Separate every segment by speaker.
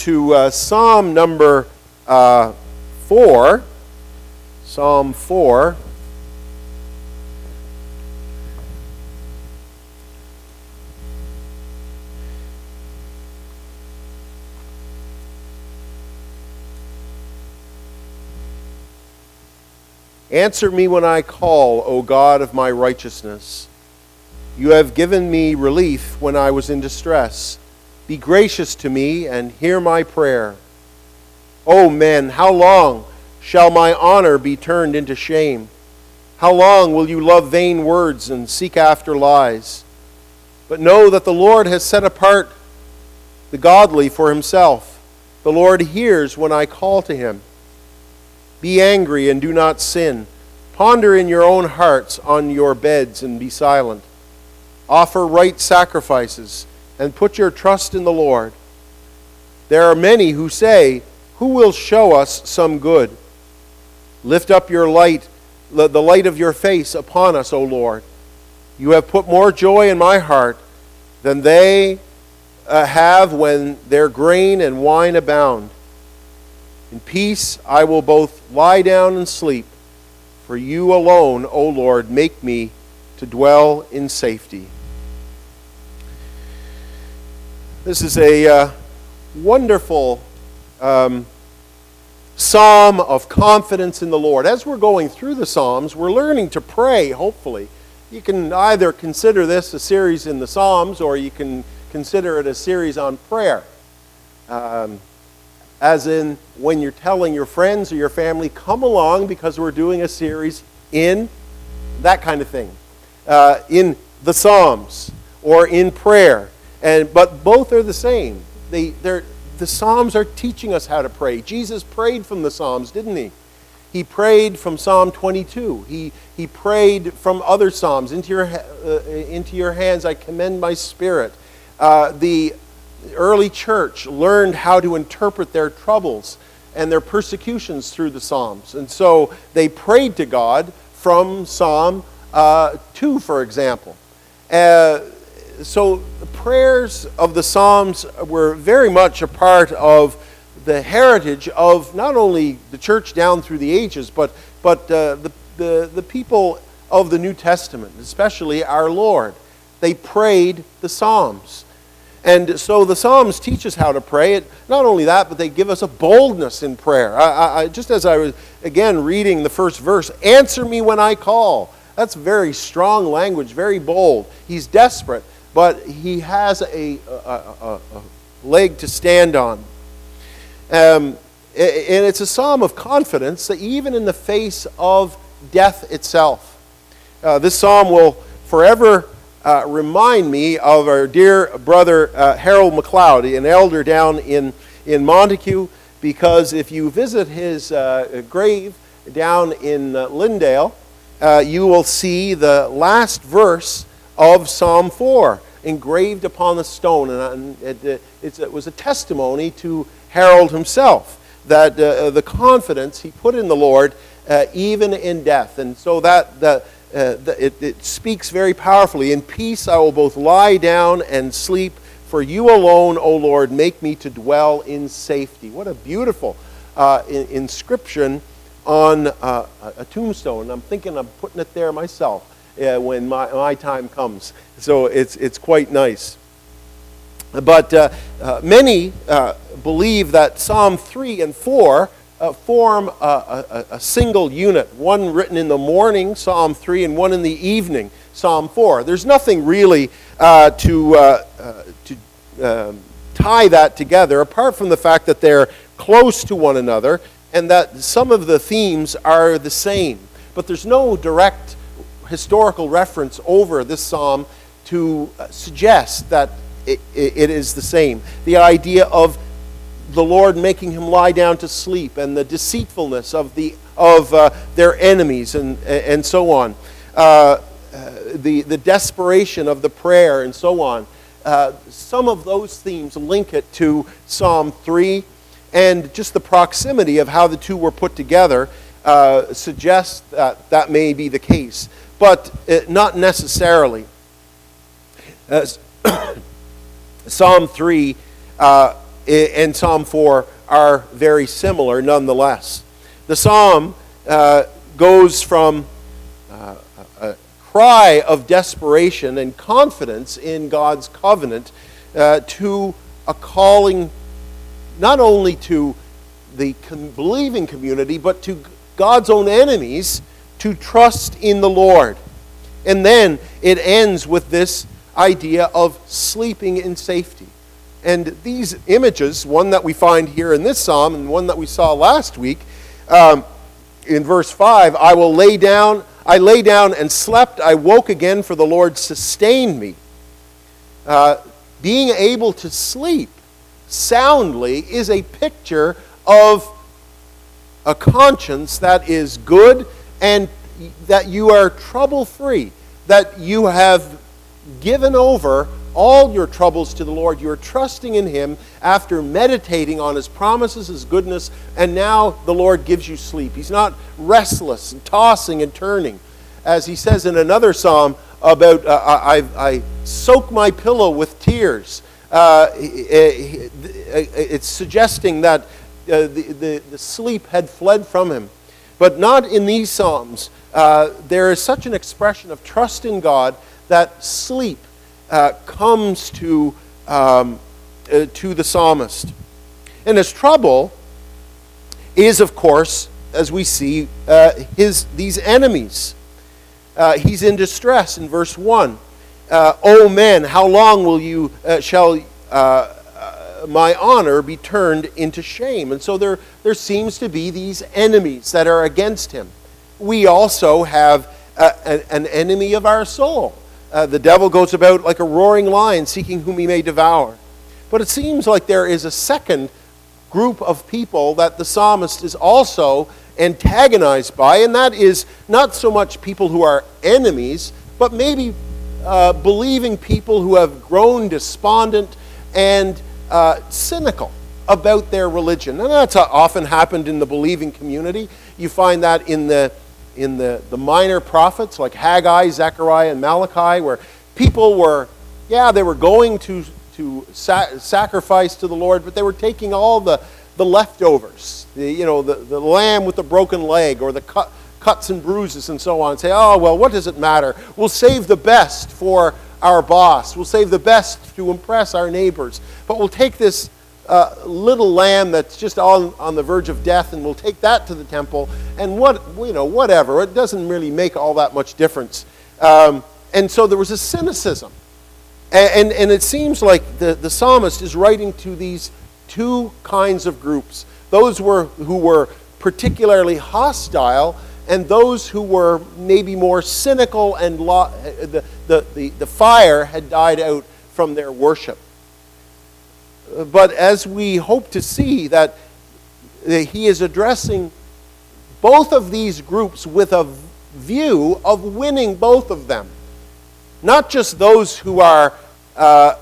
Speaker 1: to uh, Psalm number uh, 4. Psalm 4. Answer me when I call, O God of my righteousness. You have given me relief when I was in distress. Be gracious to me and hear my prayer. O men, how long shall my honor be turned into shame? How long will you love vain words and seek after lies? But know that the Lord has set apart the godly for himself. The Lord hears when I call to him. Be angry and do not sin. Ponder in your own hearts on your beds and be silent. Offer right sacrifices and put your trust in the Lord. There are many who say, Who will show us some good? Lift up your light, the light of your face upon us, O Lord. You have put more joy in my heart than they uh, have when their grain and wine abound. In peace I will both lie down and sleep, for you alone, O Lord, make me to dwell in safety. This is a uh, wonderful um, psalm of confidence in the Lord. As we're going through the Psalms, we're learning to pray, hopefully. You can either consider this a series in the Psalms or you can consider it a series on prayer. Um, as in, when you're telling your friends or your family, come along because we're doing a series in that kind of thing, uh, in the Psalms or in prayer. And, but both are the same. They, they're, the Psalms are teaching us how to pray. Jesus prayed from the Psalms, didn't he? He prayed from Psalm 22. He, he prayed from other Psalms. Into your, uh, into your hands I commend my spirit. Uh, the early church learned how to interpret their troubles and their persecutions through the Psalms. And so they prayed to God from Psalm uh, 2, for example. Uh, so the prayers of the Psalms were very much a part of the heritage of not only the church down through the ages, but, but uh, the, the, the people of the New Testament, especially our Lord. They prayed the Psalms. And so the Psalms teach us how to pray. It, not only that, but they give us a boldness in prayer. I, I, just as I was, again, reading the first verse, answer me when I call. That's very strong language, very bold. He's desperate but he has a, a, a, a leg to stand on. Um, and it's a psalm of confidence that even in the face of death itself, uh, this psalm will forever uh, remind me of our dear brother uh, Harold McLeod, an elder down in, in Montague, because if you visit his uh, grave down in uh, Lyndale, uh, you will see the last verse of Psalm 4 engraved upon the stone. And it, it was a testimony to Harold himself that uh, the confidence he put in the Lord uh, even in death. And so that the, uh, the, it, it, speaks very powerfully. In peace I will both lie down and sleep, for you alone, O Lord, make me to dwell in safety. What a beautiful uh, in, inscription on uh, a tombstone. I'm thinking of putting it there myself uh, when my, my time comes. So it's, it's quite nice. But uh, uh, many uh, believe that Psalm 3 and 4 uh, form a, a, a, single unit, one written in the morning, Psalm 3, and one in the evening, Psalm 4. There's nothing really uh, to, to um, tie that together apart from the fact that they're close to one another and that some of the themes are the same. But there's no direct historical reference over this psalm to uh, suggest that it, it is the same. The idea of the Lord making him lie down to sleep and the deceitfulness of, the, of uh, their enemies and, and so on. Uh, uh, the, the desperation of the prayer and so on. Uh, some of those themes link it to Psalm 3 and just the proximity of how the two were put together uh, suggests that that may be the case but uh, not necessarily. Uh, Psalm 3 uh, and Psalm 4 are very similar nonetheless. The psalm uh, goes from uh, a cry of desperation and confidence in God's covenant to a calling not only to the believing community, but to God's own enemies to trust in the Lord. And then it ends with this idea of sleeping in safety. And these images, one that we find here in this psalm and one that we saw last week, um, in verse 5, I will lay down, I lay down and slept, I woke again, for the Lord sustained me. Uh, being able to sleep soundly is a picture of a conscience that is good and that you are trouble free, that you have given over all your troubles to the Lord. You're trusting in Him after meditating on His promises, His goodness, and now the Lord gives you sleep. He's not restless and tossing and turning. As He says in another psalm about, uh, I, I, soak my pillow with tears. Uh, it's suggesting that uh, the, the, the sleep had fled from him. But not in these Psalms. Uh, there is such an expression of trust in God that sleep uh, comes to, um, uh, to the psalmist. And his trouble is, of course, as we see, uh, his, these enemies. Uh, he's in distress in verse 1. Uh, o men, how long will you, shall my honor be turned into shame? And so there, there seems to be these enemies that are against him. We also have a, an enemy of our soul uh, the devil goes about like a roaring lion seeking whom he may devour. But it seems like there is a second group of people that the psalmist is also antagonized by, and that is not so much people who are enemies, but maybe uh, believing people who have grown despondent and uh, cynical about their religion. And that's often happened in the believing community. You find that in the in the, the minor prophets like Haggai, Zechariah, and Malachi, where people were, yeah, they were going to, to sa- sacrifice to the Lord, but they were taking all the, the leftovers, the, you know, the, the lamb with the broken leg or the cut, cuts and bruises and so on, and say, oh, well, what does it matter? We'll save the best for our boss. We'll save the best to impress our neighbors. But we'll take this uh, little lamb that's just on, on the verge of death, and we'll take that to the temple, and what, you know, whatever. It doesn't really make all that much difference. Um, and so there was a cynicism. And, and, and it seems like the, the psalmist is writing to these two kinds of groups those were, who were particularly hostile, and those who were maybe more cynical, and lo- the, the, the, the fire had died out from their worship. But as we hope to see that he is addressing both of these groups with a view of winning both of them. Not just those who are, uh,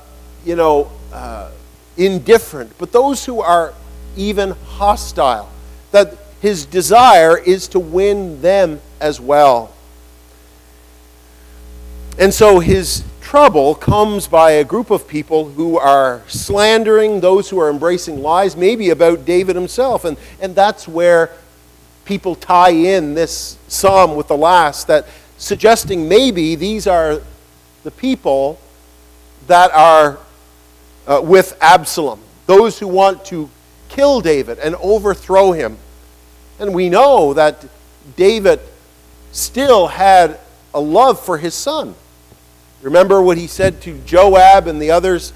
Speaker 1: you know, uh, indifferent, but those who are even hostile. That his desire is to win them as well. And so his trouble comes by a group of people who are slandering those who are embracing lies, maybe about David himself. And, and that's where people tie in this psalm with the last, that suggesting maybe these are the people that are uh, with Absalom, those who want to kill David and overthrow him. And we know that David still had a love for his son. Remember what he said to Joab and the others?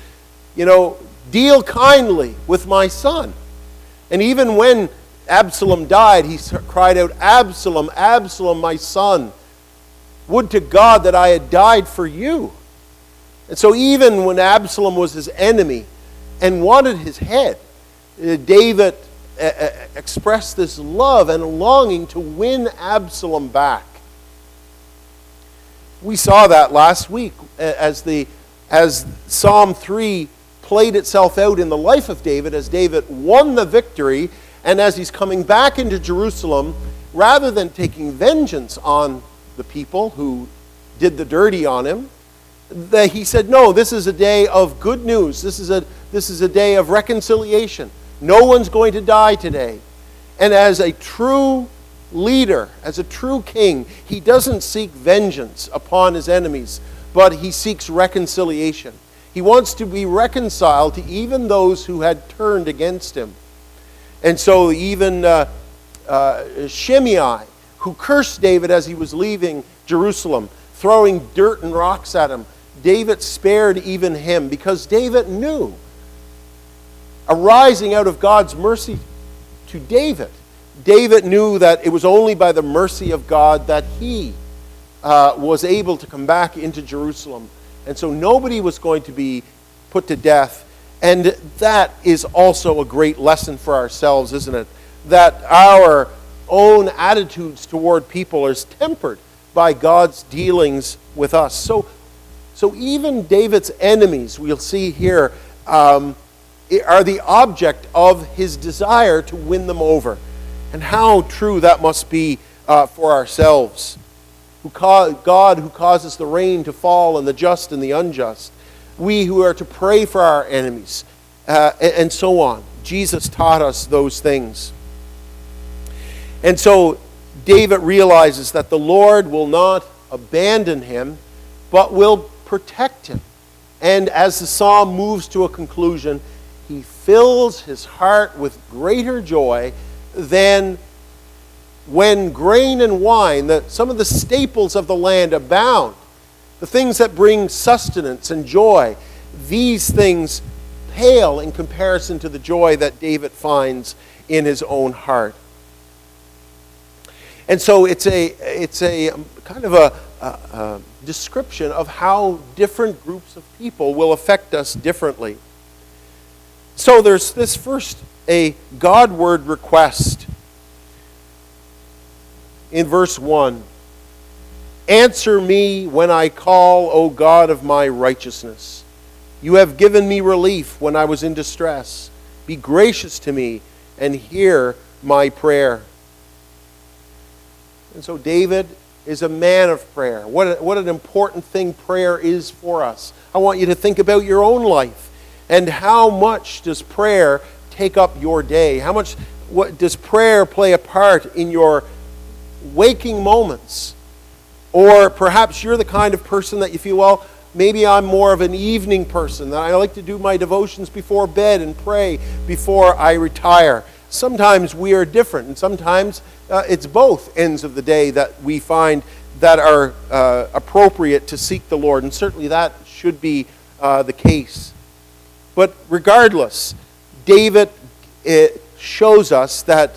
Speaker 1: You know, deal kindly with my son. And even when Absalom died, he cried out, Absalom, Absalom, my son, would to God that I had died for you. And so, even when Absalom was his enemy and wanted his head, uh, David uh, this love and longing to win Absalom back. We saw that last week as, the, as Psalm 3 played itself out in the life of David, as David won the victory, and as he's coming back into Jerusalem, rather than taking vengeance on the people who did the dirty on him, that he said, No, this is a day of good news. This is a, this is a day of reconciliation. No one's going to die today. And as a true leader, as a true king, he doesn't seek vengeance upon his enemies, but he seeks reconciliation. He wants to be reconciled to even those who had turned against him. And so, even uh, uh, Shimei, who cursed David as he was leaving Jerusalem, throwing dirt and rocks at him, David spared even him because David knew, arising out of God's mercy to David, David knew that it was only by the mercy of God that he uh, was able to come back into Jerusalem. And so nobody was going to be put to death. And that is also a great lesson for ourselves, isn't it? That our own attitudes toward people is tempered by God's dealings with us. So, so even David's enemies, we'll see here, um, are the object of his desire to win them over. And how true that must be uh, for ourselves. Who ca- God who causes the rain to fall on the just and the unjust. We who are to pray for our enemies, uh, and, and so on. Jesus taught us those things. And so David realizes that the Lord will not abandon him, but will protect him. And as the psalm moves to a conclusion, fills his heart with greater joy than when grain and wine, the, some of the staples of the land, abound. The things that bring sustenance and joy, these things pale in comparison to the joy that David finds in his own heart. And so it's a, it's a um, kind of a, a, a description of how different groups of people will affect us differently. So there's this first a Godward request. In verse 1 Answer me when I call, O God of my righteousness. You have given me relief when I was in distress. Be gracious to me and hear my prayer. And so David is a man of prayer. What, a, what an important thing prayer is for us. I want you to think about your own life and how much does prayer take up your day? How much what, does prayer play a part in your waking moments? Or perhaps you're the kind of person that you feel, well, maybe I'm more of an evening person, that I like to do my devotions before bed and pray before I retire. Sometimes we are different, and sometimes uh, it's both ends of the day that we find that are uh, appropriate to seek the Lord, and certainly that should be uh, the case. But regardless, David shows us that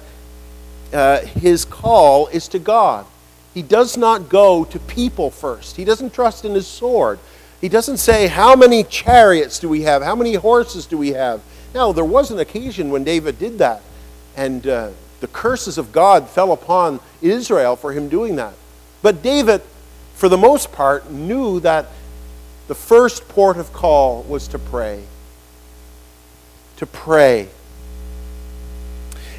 Speaker 1: uh, his call is to God. He does not go to people first. He doesn't trust in his sword. He doesn't say, How many chariots do we have? How many horses do we have? Now, there was an occasion when David did that, and uh, the curses of God fell upon Israel for him doing that. But David, for the most part, knew that the first port of call was to pray. To pray.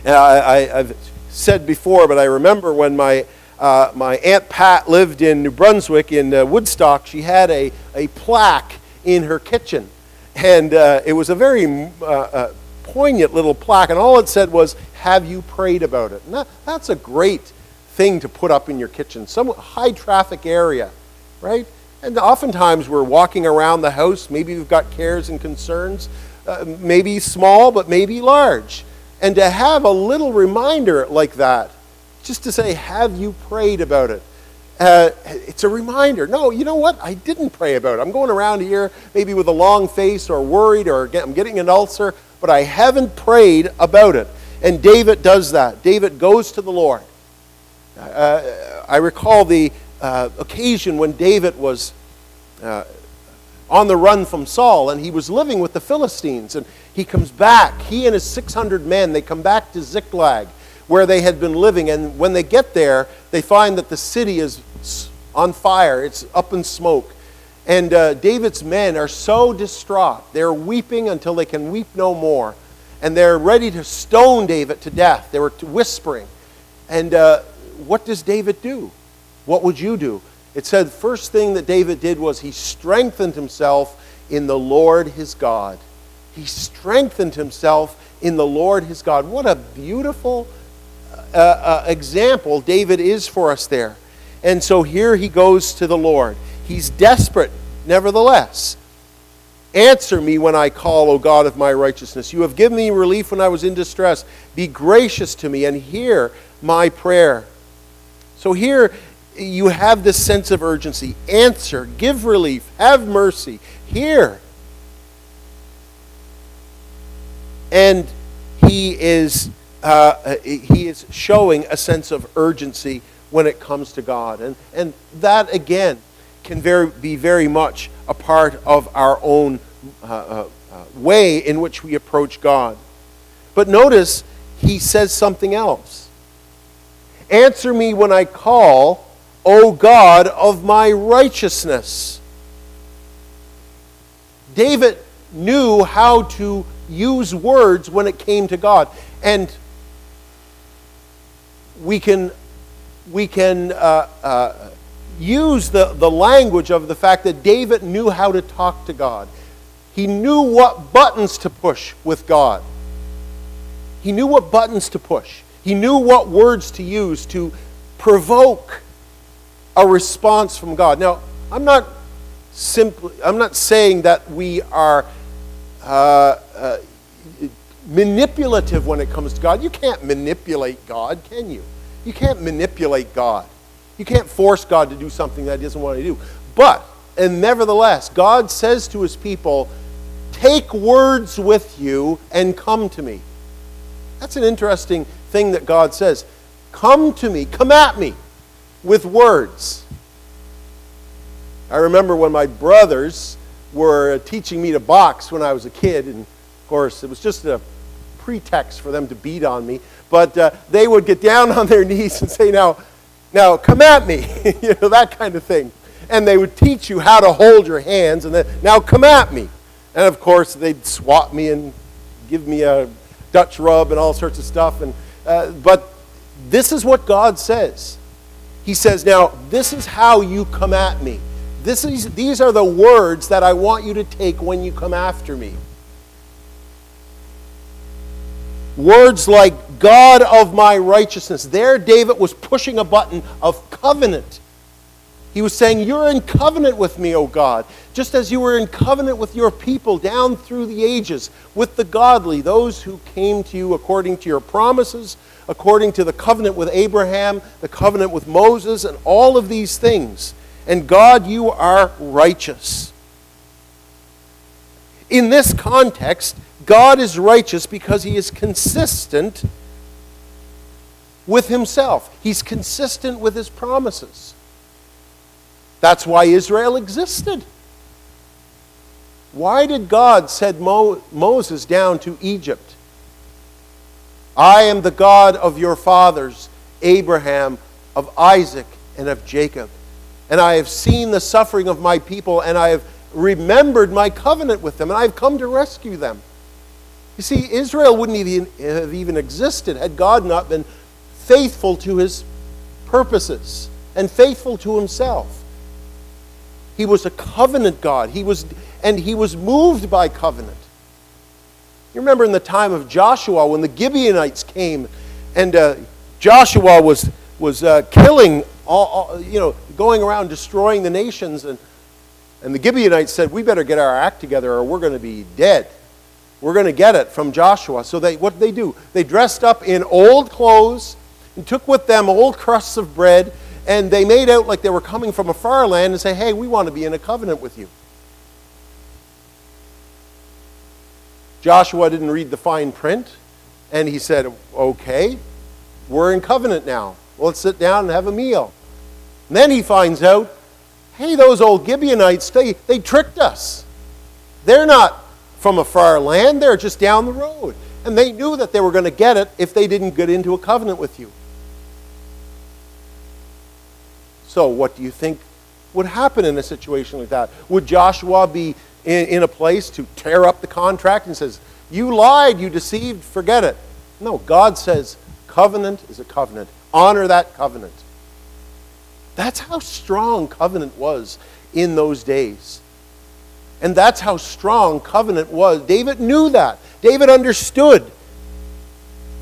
Speaker 1: And I, have said before, but I remember when my, uh, my Aunt Pat lived in New Brunswick in uh, Woodstock, she had a, a plaque in her kitchen. And uh, it was a very uh, uh, poignant little plaque, and all it said was, Have you prayed about it? And that, that's a great thing to put up in your kitchen, some high traffic area, right? And oftentimes we're walking around the house, maybe we've got cares and concerns, uh, maybe small, but maybe large. And to have a little reminder like that, just to say, Have you prayed about it? Uh, it's a reminder. No, you know what? I didn't pray about it. I'm going around here maybe with a long face or worried or I'm getting an ulcer, but I haven't prayed about it. And David does that. David goes to the Lord. Uh, I recall the uh, occasion when David was uh, on the run from Saul and he was living with the Philistines. And he comes back, he and his 600 men, they come back to Ziklag where they had been living. And when they get there, they find that the city is on fire, it's up in smoke. And uh, David's men are so distraught. They're weeping until they can weep no more. And they're ready to stone David to death. They were whispering. And uh, what does David do? What would you do? It said, first thing that David did was he strengthened himself in the Lord his God. he strengthened himself in the Lord his God. What a beautiful uh, uh, example David is for us there. And so here he goes to the Lord. He's desperate, nevertheless. Answer me when I call, O God of my righteousness. You have given me relief when I was in distress. Be gracious to me and hear my prayer. So here you have this sense of urgency. Answer, give relief, have mercy. Hear. And he is, uh, he is showing a sense of urgency when it comes to God. And, and that, again, can very, be very much a part of our own uh, uh, uh, way in which we approach God. But notice he says something else Answer me when I call, O God of my righteousness. David knew how to use words when it came to God. And we can, we can uh, uh, use the, the language of the fact that David knew how to talk to God. He knew what buttons to push with God. He knew what buttons to push. He knew what words to use to provoke a response from God. Now, I'm not simply I'm not saying that we are uh, uh, manipulative when it comes to God. You can't manipulate God, can you? You can't manipulate God. You can't force God to do something that He doesn't want to do. But, and nevertheless, God says to His people, Take words with you and come to me. That's an interesting thing that God says. Come to me, come at me with words. I remember when my brothers were teaching me to box when I was a kid, and of course, it was just a pretext for them to beat on me. But uh, they would get down on their knees and say, Now, now come at me, you know, that kind of thing. And they would teach you how to hold your hands, and then, now come at me. And of course, they'd swat me and give me a Dutch rub and all sorts of stuff. And, uh, but this is what God says. He says, Now, this is how you come at me. This is, these are the words that I want you to take when you come after me. Words like God of my righteousness. There, David was pushing a button of covenant. He was saying, You're in covenant with me, O God, just as you were in covenant with your people down through the ages, with the godly, those who came to you according to your promises, according to the covenant with Abraham, the covenant with Moses, and all of these things. And God, you are righteous. In this context, God is righteous because he is consistent with himself, he's consistent with his promises. That's why Israel existed. Why did God send Mo- Moses down to Egypt? I am the God of your fathers, Abraham, of Isaac, and of Jacob. And I have seen the suffering of my people, and I have remembered my covenant with them, and I have come to rescue them. You see, Israel wouldn't even have even existed had God not been faithful to his purposes and faithful to himself. He was a covenant God. He was, and he was moved by covenant. You remember in the time of Joshua when the Gibeonites came and uh, Joshua was, was uh, killing, all, all, you know, going around destroying the nations. And, and the Gibeonites said, We better get our act together or we're going to be dead. We're going to get it from Joshua. So they, what did they do? They dressed up in old clothes and took with them old crusts of bread and they made out like they were coming from a far land and say, hey, we want to be in a covenant with you. Joshua didn't read the fine print, and he said, okay, we're in covenant now. Let's sit down and have a meal. And then he finds out, hey, those old Gibeonites, they, they tricked us. They're not from a far land, they're just down the road. And they knew that they were going to get it if they didn't get into a covenant with you. So, what do you think would happen in a situation like that? Would Joshua be in, in, a place to tear up the contract and says, "You lied, you deceived, forget it"? No, God says, "Covenant is a covenant. Honor that covenant." That's how strong covenant was in those days. And that's how strong covenant was. David knew that. David understood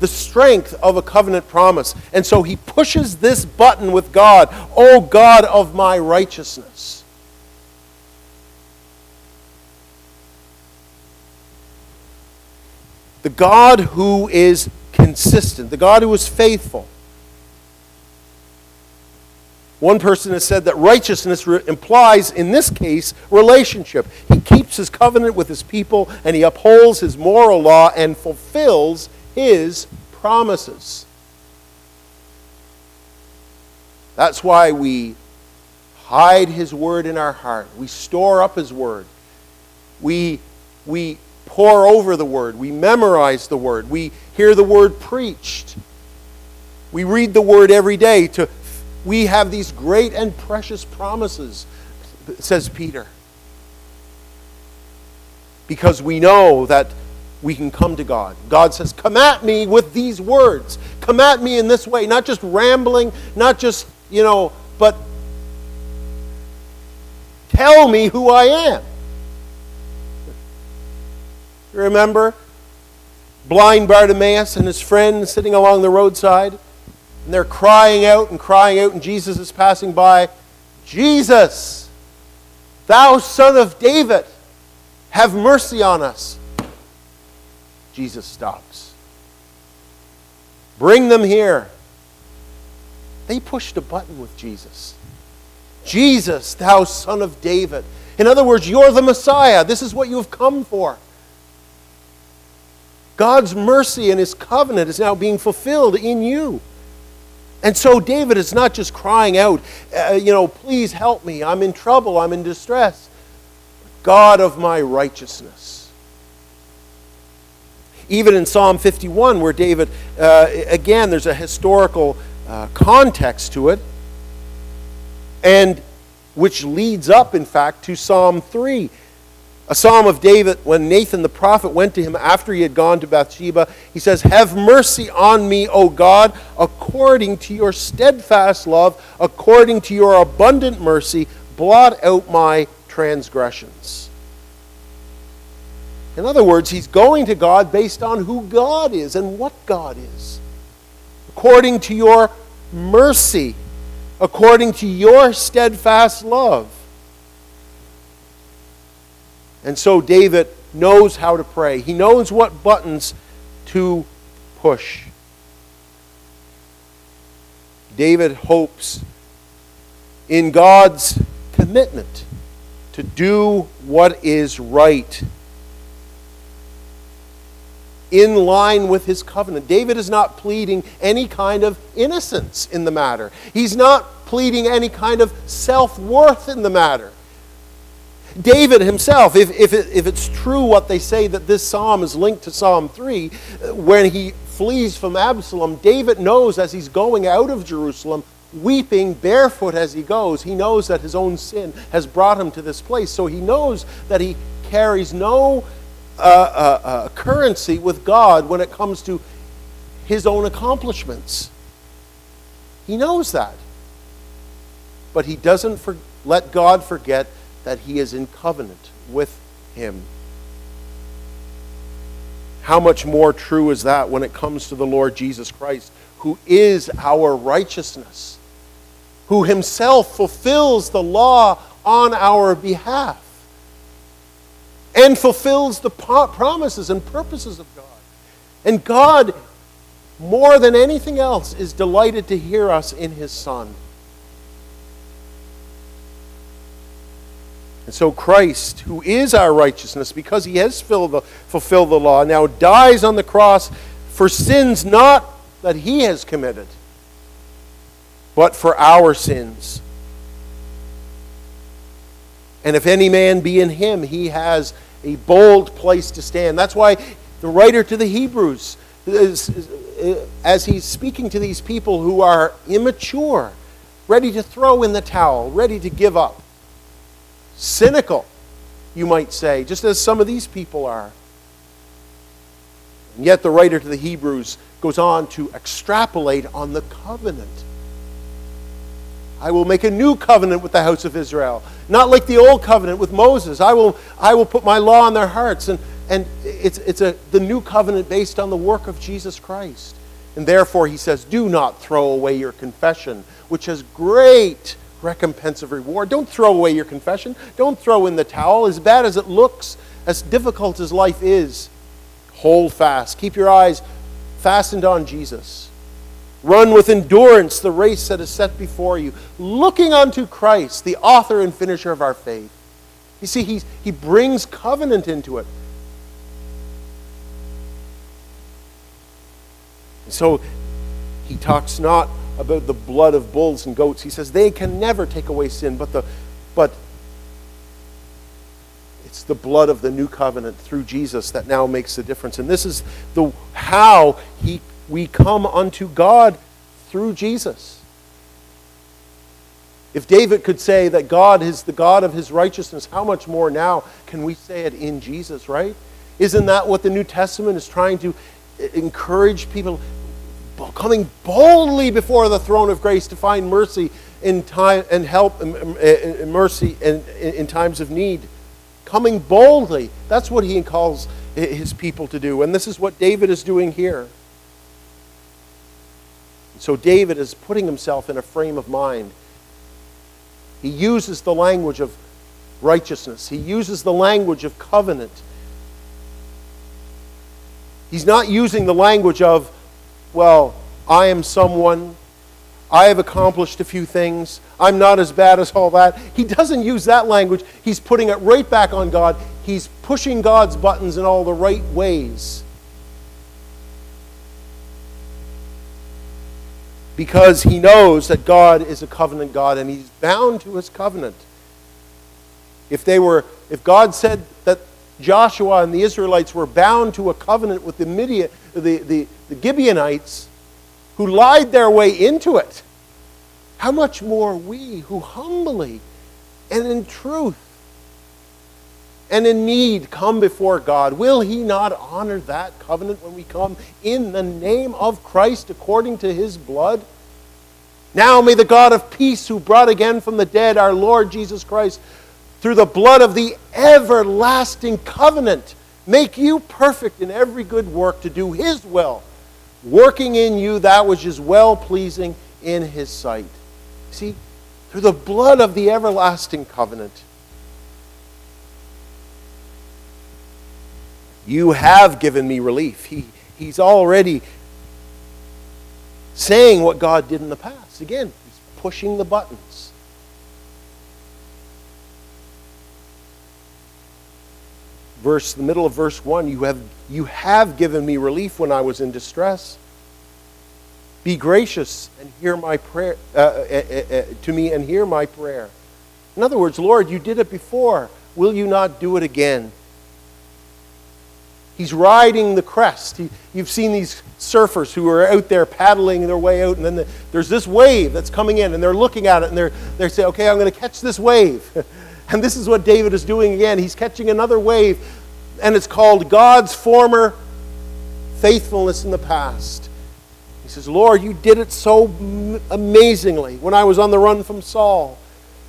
Speaker 1: the strength of a covenant promise. And so he pushes this button with God, O God of my righteousness. The God who is consistent, the God who is faithful. One person has said that righteousness re- implies, in this case, relationship. He keeps his covenant with his people and he upholds his moral law and fulfills his promises. That's why we hide his word in our heart. We store up his word. We, we pore over the word. We memorize the word. We hear the word preached. We read the word every day to we have these great and precious promises, says Peter. Because we know that we can come to God. God says, Come at me with these words. Come at me in this way. Not just rambling, not just, you know, but tell me who I am. Remember blind Bartimaeus and his friend sitting along the roadside? And they're crying out and crying out, and Jesus is passing by. Jesus, thou son of David, have mercy on us. Jesus stops. Bring them here. They pushed a button with Jesus. Jesus, thou son of David. In other words, you're the Messiah. This is what you have come for. God's mercy and his covenant is now being fulfilled in you. And so David is not just crying out, uh, you know, please help me. I'm in trouble. I'm in distress. God of my righteousness. Even in Psalm 51, where David, uh, again, there's a historical uh, context to it, and which leads up, in fact, to Psalm 3 a psalm of David when Nathan the prophet went to him after he had gone to Bathsheba. He says, Have mercy on me, O God, according to your steadfast love, according to your abundant mercy, blot out my transgressions. In other words, he's going to God based on who God is and what God is. According to your mercy, according to your steadfast love. And so David knows how to pray, he knows what buttons to push. David hopes in God's commitment to do what is right in line with his covenant. David is not pleading any kind of innocence in the matter. He's not pleading any kind of self worth in the matter. David himself, if, if, it, if it's true what they say that this psalm is linked to Psalm 3, when he flees from Absalom, David knows as he's going out of Jerusalem, weeping barefoot as he goes, he knows that his own sin has brought him to this place. So he knows that he carries no uh, uh, uh, currency with God when it comes to his own accomplishments. He knows that. But he doesn't for, let God forget that he is in covenant with him. How much more true is that when it comes to the Lord Jesus Christ, who is our righteousness, who himself fulfills the law on our behalf and fulfills the promises and purposes of God. And God, more than anything else, is delighted to hear us in his Son. And so Christ, who is our righteousness, because he has the, fulfilled the law, now dies on the cross for sins not that he has committed, but for our sins. And if any man be in him, he has a bold place to stand. That's why the writer to the Hebrews, as he's speaking to these people who are immature, ready to throw in the towel, ready to give up, cynical, you might say, just as some of these people are. And yet the writer to the Hebrews goes on to extrapolate on the covenant. I will make a new covenant with the house of Israel. Not like the old covenant with Moses. I will, I will put my law on their hearts. And, and it's, it's a, the new covenant based on the work of Jesus Christ. And therefore, he says, do not throw away your confession, which has great recompense of reward. Don't throw away your confession. Don't throw in the towel. As bad as it looks, as difficult as life is, hold fast. Keep your eyes fastened on Jesus. Run with endurance the race that is set before you, looking unto Christ, the author and finisher of our faith. You see, he's, he brings covenant into it. So he talks not about the blood of bulls and goats. He says they can never take away sin, but the but it's the blood of the new covenant through Jesus that now makes the difference. And this is the how he we come unto God through Jesus. If David could say that God is the God of his righteousness, how much more now can we say it in Jesus, right? Isn't that what the New Testament is trying to encourage people? Coming boldly before the throne of grace to find mercy in time and help and mercy in, in times of need. Coming boldly. That's what he calls his people to do. And this is what David is doing here. So David is putting himself in a frame of mind. He uses the language of righteousness, he uses the language of covenant. He's not using the language of, well, I am someone, I have accomplished a few things, I'm not as bad as all that. He doesn't use that language. He's putting it right back on God. He's pushing God's buttons in all the right ways. because he knows that God is a covenant God and he's bound to his covenant. If they were if God said that Joshua and the Israelites were bound to a covenant with the Midian, the, the, the Gibeonites who lied their way into it, how much more we who humbly and in truth and in need come before God, will He not honor that covenant when we come in the name of Christ according to His blood? Now may the God of peace, who brought again from the dead our Lord Jesus Christ, through the blood of the everlasting covenant, make you perfect in every good work to do His will, working in you that which is well pleasing in His sight. See, through the blood of the everlasting covenant, You have given me relief. He, he's already saying what God did in the past. Again, he's pushing the buttons. Verse, the middle of verse 1 you have, you have given me relief when I was in distress. Be gracious and hear my prayer uh, uh, uh, uh to me and hear my prayer. In other words, Lord, you did it before. Will you not do it again? He's riding the crest. He, you've seen these surfers who are out there paddling their way out, and then the, there's this wave that's coming in, and they're looking at it, and they're, they say, Okay, I'm going to catch this wave. and this is what David is doing again. He's catching another wave, and it's called God's former faithfulness in the past. He says, Lord, you did it so amazingly when I was on the run from Saul.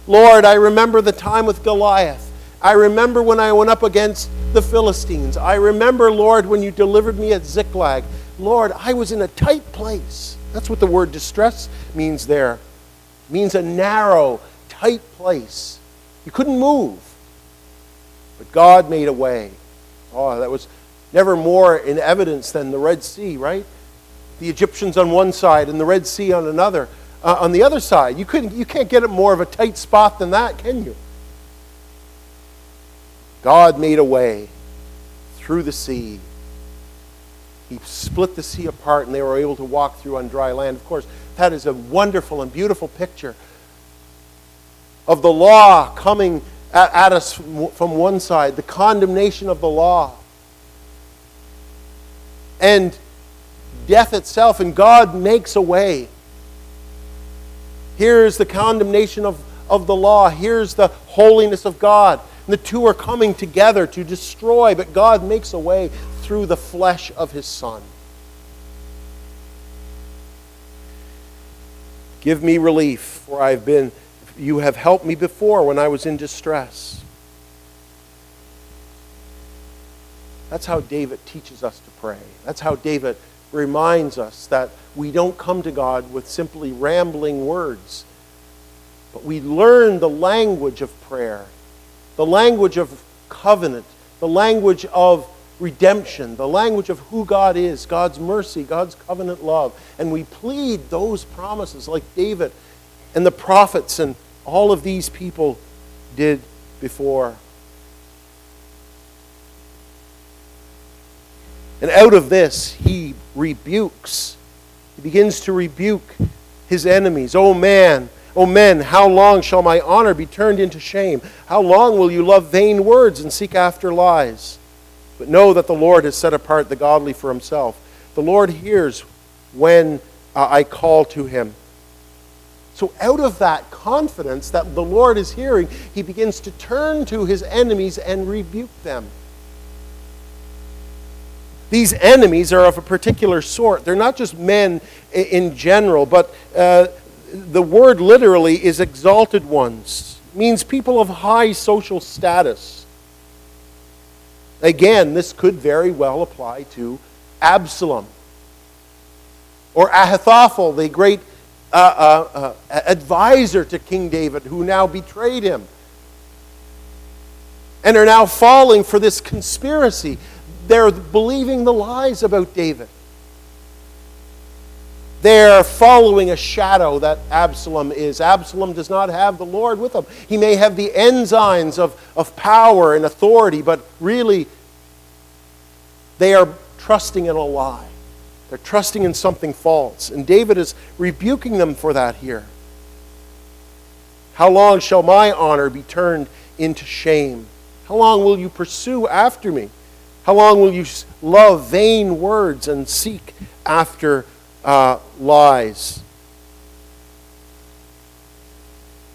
Speaker 1: Lord, I remember the time with Goliath. I remember when I went up against the Philistines. I remember, Lord, when you delivered me at Ziklag. Lord, I was in a tight place. That's what the word distress means there. It means a narrow, tight place. You couldn't move. But God made a way. Oh, that was never more in evidence than the Red Sea, right? The Egyptians on one side and the Red Sea on another. Uh, on the other side, you, couldn't, you can't get it more of a tight spot than that, can you? God made a way through the sea. He split the sea apart and they were able to walk through on dry land. Of course, that is a wonderful and beautiful picture of the law coming at, at us from one side, the condemnation of the law, and death itself, and God makes a way. Here's the condemnation of, of the law, here's the holiness of God. And the two are coming together to destroy, but God makes a way through the flesh of his Son. Give me relief, for I've been you have helped me before when I was in distress. That's how David teaches us to pray. That's how David reminds us that we don't come to God with simply rambling words, but we learn the language of prayer, the language of covenant, the language of redemption, the language of who God is, God's mercy, God's covenant love. And we plead those promises like David and the prophets and all of these people did before. And out of this, he rebukes. He begins to rebuke his enemies. Oh man, oh men, how long shall my honor be turned into shame? How long will you love vain words and seek after lies? But know that the Lord has set apart the godly for himself. The Lord hears when uh, I call to him. So, out of that confidence that the Lord is hearing, he begins to turn to his enemies and rebuke them. These enemies are of a particular sort. They're not just men in general, but uh, the word literally is exalted ones, it means people of high social status. Again, this could very well apply to Absalom or Ahithophel, the great advisor to King David, who now betrayed him and are now falling for this conspiracy. They're believing the lies about David. They're following a shadow that Absalom is. Absalom does not have the Lord with him. He may have the ensigns of, of power and authority, but really, they are trusting in a lie. They're trusting in something false. And David is rebuking them for that here. How long shall my honor be turned into shame? How long will you pursue after me? How long will you love vain words and seek after uh, lies?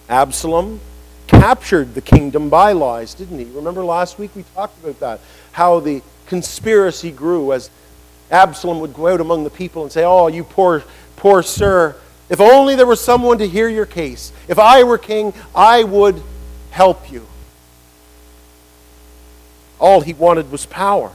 Speaker 1: Absalom captured the kingdom by lies, didn't he? Remember last week we talked about that. How the conspiracy grew as Absalom would go out among the people and say, Oh, you poor, poor sir, if only there was someone to hear your case. If I were king, I would help you. All he wanted was power.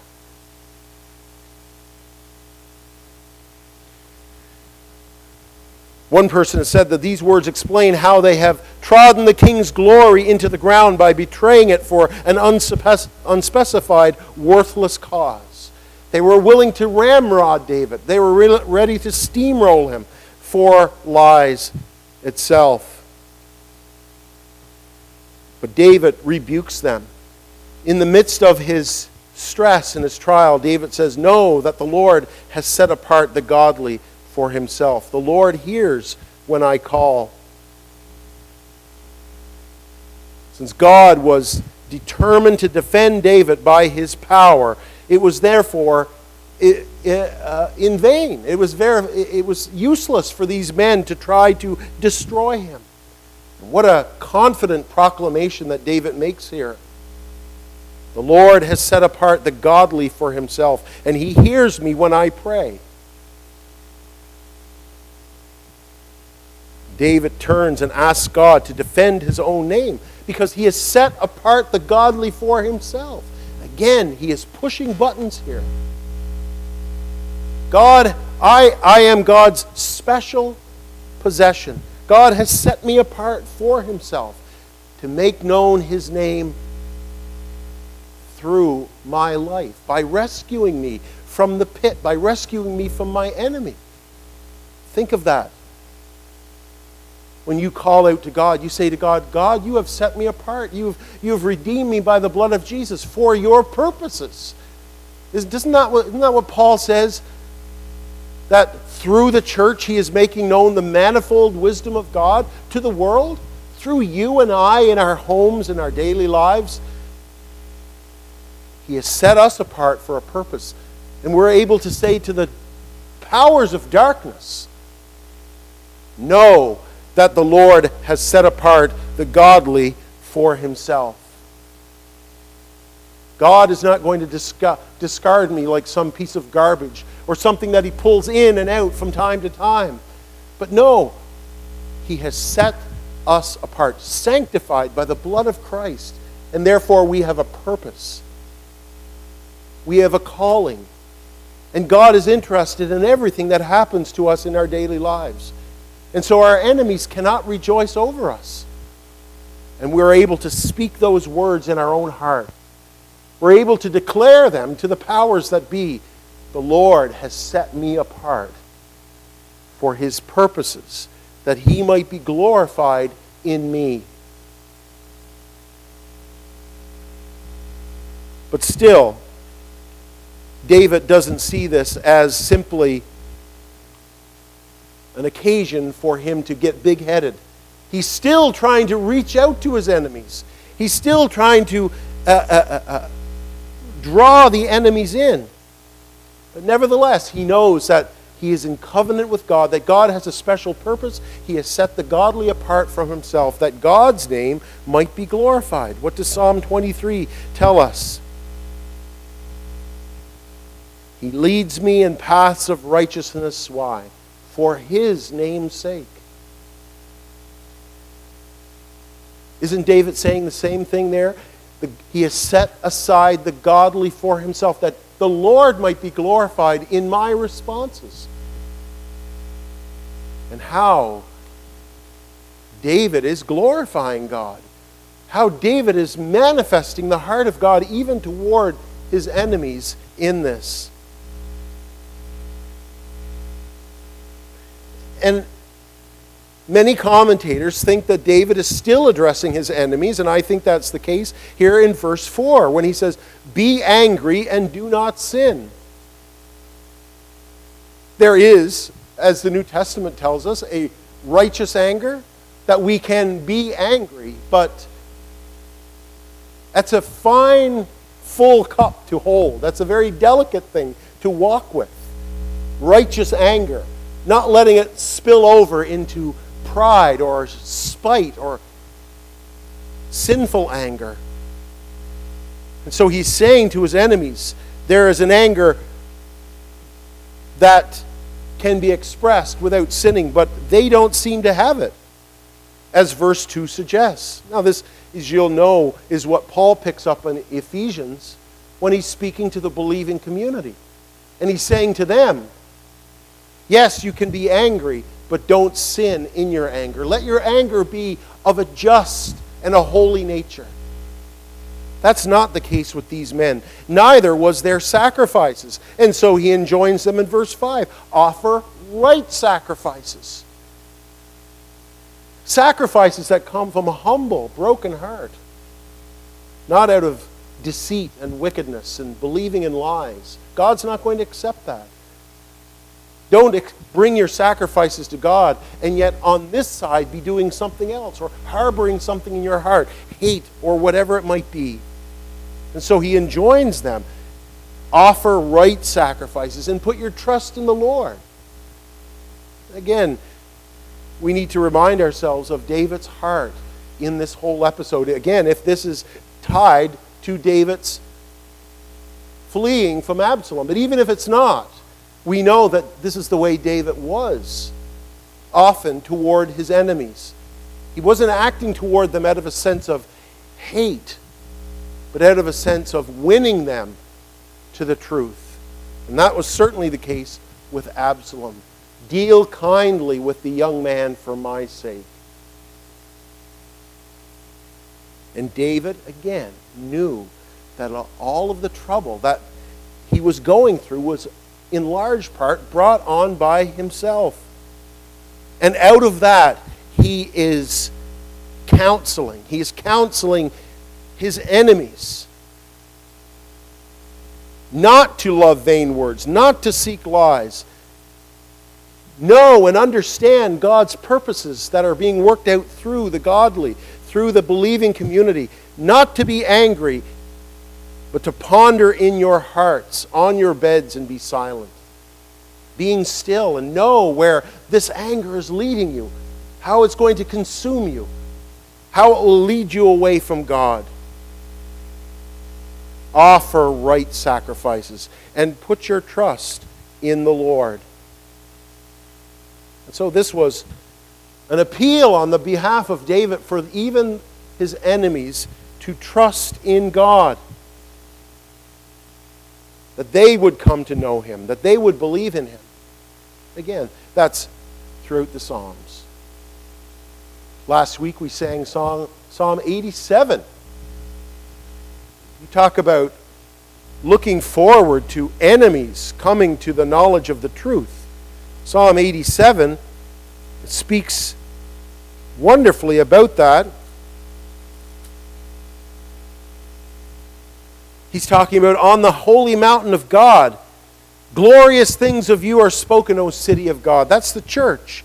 Speaker 1: One person has said that these words explain how they have trodden the king's glory into the ground by betraying it for an unspecified, worthless cause. They were willing to ramrod David, they were ready to steamroll him for lies itself. But David rebukes them in the midst of his stress and his trial, David says, Know that the Lord has set apart the godly for himself. The Lord hears when I call. Since God was determined to defend David by his power, it was therefore uh, in vain. It was, it was useless for these men to try to destroy him. What a confident proclamation that David makes here. The Lord has set apart the godly for himself, and he hears me when I pray. David turns and asks God to defend his own name because he has set apart the godly for himself. Again, he is pushing buttons here. God, I, I am God's special possession. God has set me apart for himself to make known his name through my life, by rescuing me from the pit, by rescuing me from my enemy. Think of that. When you call out to God, you say to God, God, you have set me apart. You've, you have redeemed me by the blood of Jesus for your purposes. Isn't that, what, isn't that what Paul says? That through the church he is making known the manifold wisdom of God to the world? Through you and I in our homes, in our daily lives? He has set us apart for a purpose. And we're able to say to the powers of darkness, Know that the Lord has set apart the godly for himself. God is not going to discard me like some piece of garbage or something that he pulls in and out from time to time. But no, He has set us apart, sanctified by the blood of Christ, and therefore we have a purpose. We have a calling. And God is interested in everything that happens to us in our daily lives. And so our enemies cannot rejoice over us. And we're able to speak those words in our own heart. We're able to declare them to the powers that be. The Lord has set me apart for his purposes, that he might be glorified in me. But still, David doesn't see this as simply an occasion for him to get big headed. He's still trying to reach out to his enemies. He's still trying to uh, uh, uh, uh draw the enemies in. But nevertheless, he knows that he is in covenant with God, that God has a special purpose. He has set the godly apart from himself, that God's name might be glorified. What does Psalm 23 tell us? He leads me in paths of righteousness. Why? For his name's sake. Isn't David saying the same thing there? he has set aside the godly for himself, that the Lord might be glorified in my responses. And how David is glorifying God. How David is manifesting the heart of God even toward his enemies in this. And Many commentators think that David is still addressing his enemies, and I think that's the case here in verse 4 when he says, Be angry and do not sin. There is, as the New Testament tells us, a righteous anger that we can be angry, but that's a fine, full cup to hold. That's a very delicate thing to walk with. Righteous anger, not letting it spill over into pride or spite or sinful anger. And so he's saying to his enemies, there is an anger that can be expressed without sinning, but they don't seem to have it, as verse 2 suggests. Now, this, as you'll know, is what Paul picks up in Ephesians when he's speaking to the believing community. And he's saying to them, Yes, you can be angry, but don't sin in your anger. Let your anger be of a just and a holy nature. That's not the case with these men. Neither was their sacrifices. And so he enjoins them in verse 5 offer right sacrifices. Sacrifices that come from a humble, broken heart, not out of deceit and wickedness and believing in lies. God's not going to accept that. Don't bring your sacrifices to God and yet on this side be doing something else or harboring something in your heart, hate or whatever it might be. And so he enjoins them offer right sacrifices and put your trust in the Lord. Again, we need to remind ourselves of David's heart in this whole episode. Again, if this is tied to David's fleeing from Absalom, but even if it's not, we know that this is the way David was often toward his enemies. He wasn't acting toward them out of a sense of hate, but out of a sense of winning them to the truth. And that was certainly the case with Absalom. Deal kindly with the young man for my sake. And David, again, knew that all of the trouble that he was going through was in large part brought on by himself. And out of that, he is counseling. He is counseling his enemies not to love vain words, not to seek lies. Know and understand God's purposes that are being worked out through the godly, through the believing community. Not to be angry, but to ponder in your hearts, on your beds, and be silent. Being still and know where this anger is leading you, how it's going to consume you, how it will lead you away from God. Offer right sacrifices and put your trust in the Lord. And so this was an appeal on the behalf of David for even his enemies to trust in God. That they would come to know him, that they would believe in him. Again, that's throughout the Psalms. Last week we sang Psalm, Psalm 87. You talk about looking forward to enemies coming to the knowledge of the truth. Psalm 87 speaks wonderfully about that. He's talking about on the holy mountain of God. Glorious things of you are spoken, O city of God. That's the church.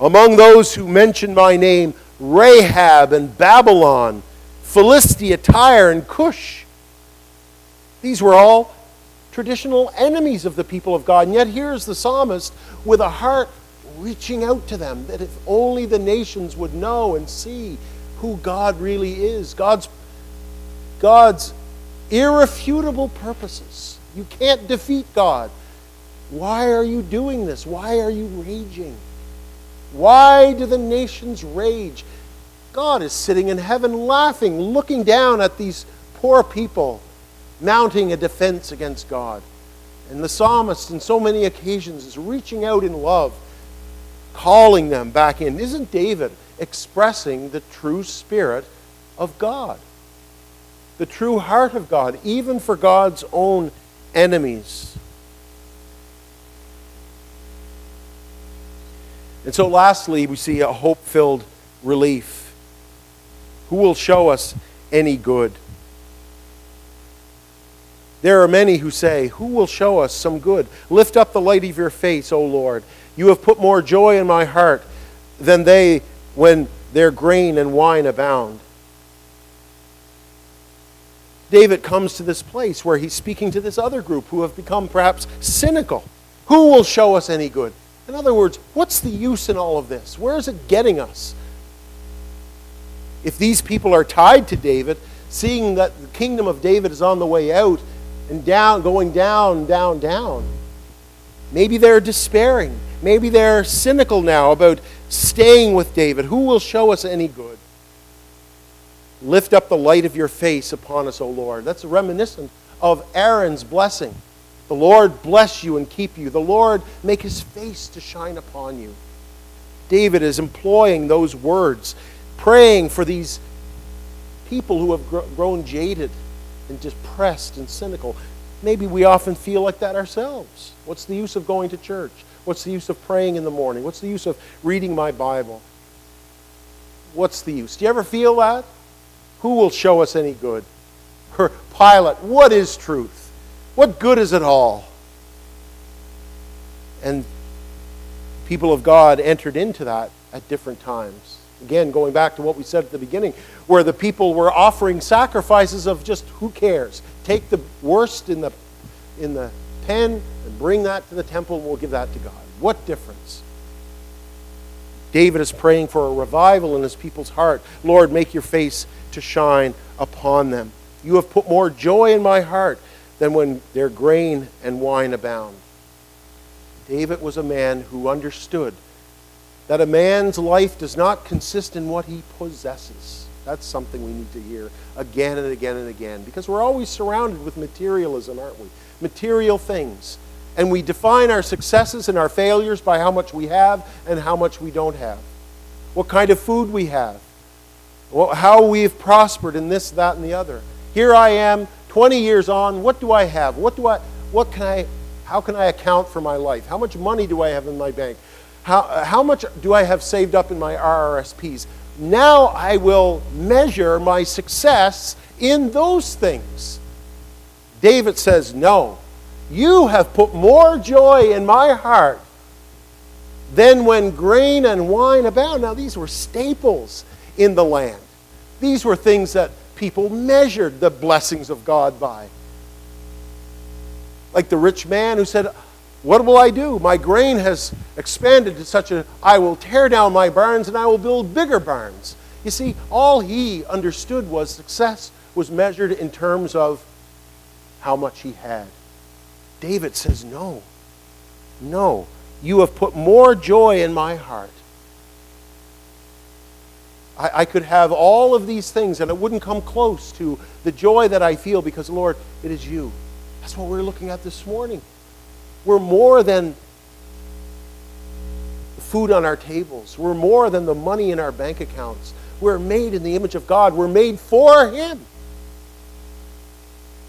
Speaker 1: Among those who mention my name, Rahab and Babylon, Philistia, Tyre, and Cush. These were all traditional enemies of the people of God. And yet here's the psalmist with a heart reaching out to them that if only the nations would know and see who God really is, God's, God's irrefutable purposes. You can't defeat God. Why are you doing this? Why are you raging? Why do the nations rage? God is sitting in heaven laughing, looking down at these poor people mounting a defense against God. And the psalmist, in so many occasions, is reaching out in love, calling them back in. Isn't David expressing the true spirit of God? The true heart of God, even for God's own enemies. And so, lastly, we see a hope filled relief. Who will show us any good? There are many who say, Who will show us some good? Lift up the light of your face, O Lord. You have put more joy in my heart than they when their grain and wine abound. David comes to this place where he's speaking to this other group who have become perhaps cynical. Who will show us any good? In other words, what's the use in all of this? Where is it getting us? If these people are tied to David, seeing that the kingdom of David is on the way out, and down, going down, down, down. Maybe they're despairing. Maybe they're cynical now about staying with David. Who will show us any good? Lift up the light of your face upon us, O Lord. That's reminiscent of Aaron's blessing. The Lord bless you and keep you. The Lord make his face to shine upon you. David is employing those words, praying for these people who have grown jaded and depressed and cynical. Maybe we often feel like that ourselves. What's the use of going to church? What's the use of praying in the morning? What's the use of reading my Bible? What's the use? Do you ever feel that? Who will show us any good? Her Pilate, what is truth? What good is it all? And people of God entered into that at different times. Again, going back to what we said at the beginning, where the people were offering sacrifices of just who cares? Take the worst in the, in the pen and bring that to the temple, and we'll give that to God. What difference? David is praying for a revival in his people's heart. Lord, make your face to shine upon them. You have put more joy in my heart than when their grain and wine abound. David was a man who understood that a man's life does not consist in what he possesses. That's something we need to hear again and again and again because we're always surrounded with materialism, aren't we? Material things. And we define our successes and our failures by how much we have and how much we don't have. What kind of food we have. How we've prospered in this, that, and the other. Here I am, 20 years on. What do I have? What do I, what can I, how can I account for my life? How much money do I have in my bank? How, how much do I have saved up in my RRSPs? Now I will measure my success in those things. David says, No, you have put more joy in my heart than when grain and wine abound. Now, these were staples in the land, these were things that people measured the blessings of God by. Like the rich man who said, what will I do? My grain has expanded to such a, I will tear down my barns and I will build bigger barns. You see, all he understood was success was measured in terms of how much he had. David says, No, no, you have put more joy in my heart I, I could have all of these things and it wouldn't come close to the joy that I feel because, Lord, it is you. That's what we're looking at this morning. We're more than food on our tables. We're more than the money in our bank accounts. We're made in the image of God. We're made for Him.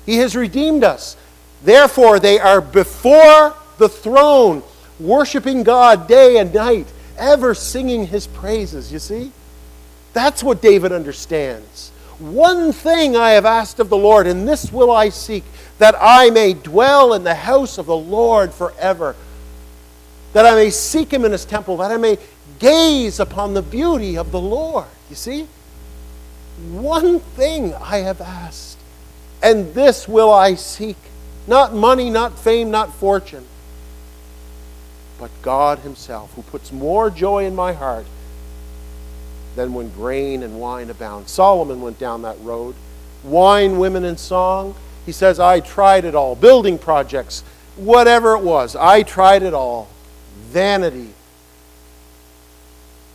Speaker 1: He has redeemed us. Therefore, they are before the throne, worshiping God day and night, ever singing His praises. You see? That's what David understands. One thing I have asked of the Lord, and this will I seek, that I may dwell in the house of the Lord forever that I may seek him in his temple, that I may gaze upon the beauty of the Lord. You see? One thing I have asked, and this will I seek not money, not fame, not fortune, but God Himself, who puts more joy in my heart than when grain and wine abound. Solomon went down that road. Wine, women, and song. He says, I tried it all. Building projects, whatever it was, I tried it all. Vanity.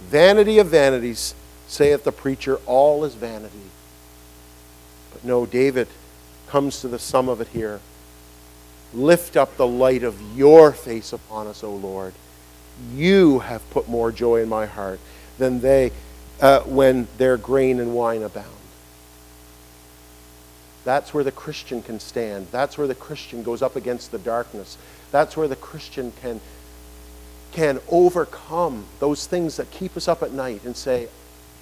Speaker 1: Vanity of vanities, saith the preacher, all is vanity. But no, David comes to the sum of it here. Lift up the light of your face upon us, O Lord. You have put more joy in my heart than they uh, when their grain and wine abound. That's where the Christian can stand. That's where the Christian goes up against the darkness. That's where the Christian can can overcome those things that keep us up at night and say,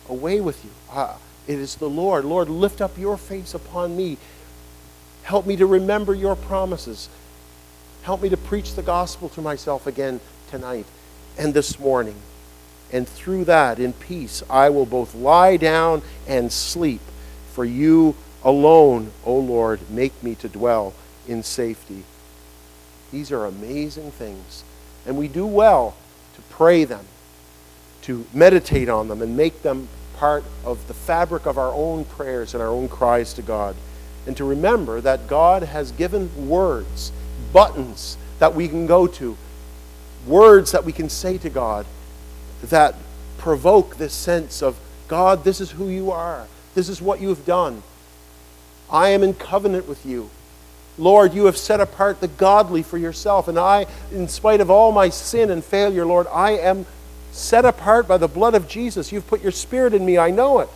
Speaker 1: Away with you. Ah, it is the Lord. Lord, lift up your face upon me. Help me to remember your promises. Help me to preach the gospel to myself again tonight and this morning. And through that, in peace, I will both lie down and sleep. For you alone, O Lord, make me to dwell in safety. These are amazing things. And we do well to pray them, to meditate on them, and make them part of the fabric of our own prayers and our own cries to God. And to remember that God has given words, buttons that we can go to, words that we can say to God that provoke this sense of God, this is who you are, this is what you have done. I am in covenant with you. Lord, you have set apart the godly for yourself. And I, in spite of all my sin and failure, Lord, I am set apart by the blood of Jesus. You've put your spirit in me. I know it.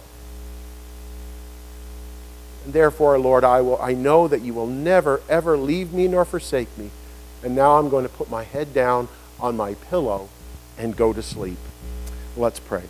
Speaker 1: And therefore, Lord, I, will, I know that you will never, ever leave me nor forsake me. And now I'm going to put my head down on my pillow and go to sleep. Let's pray.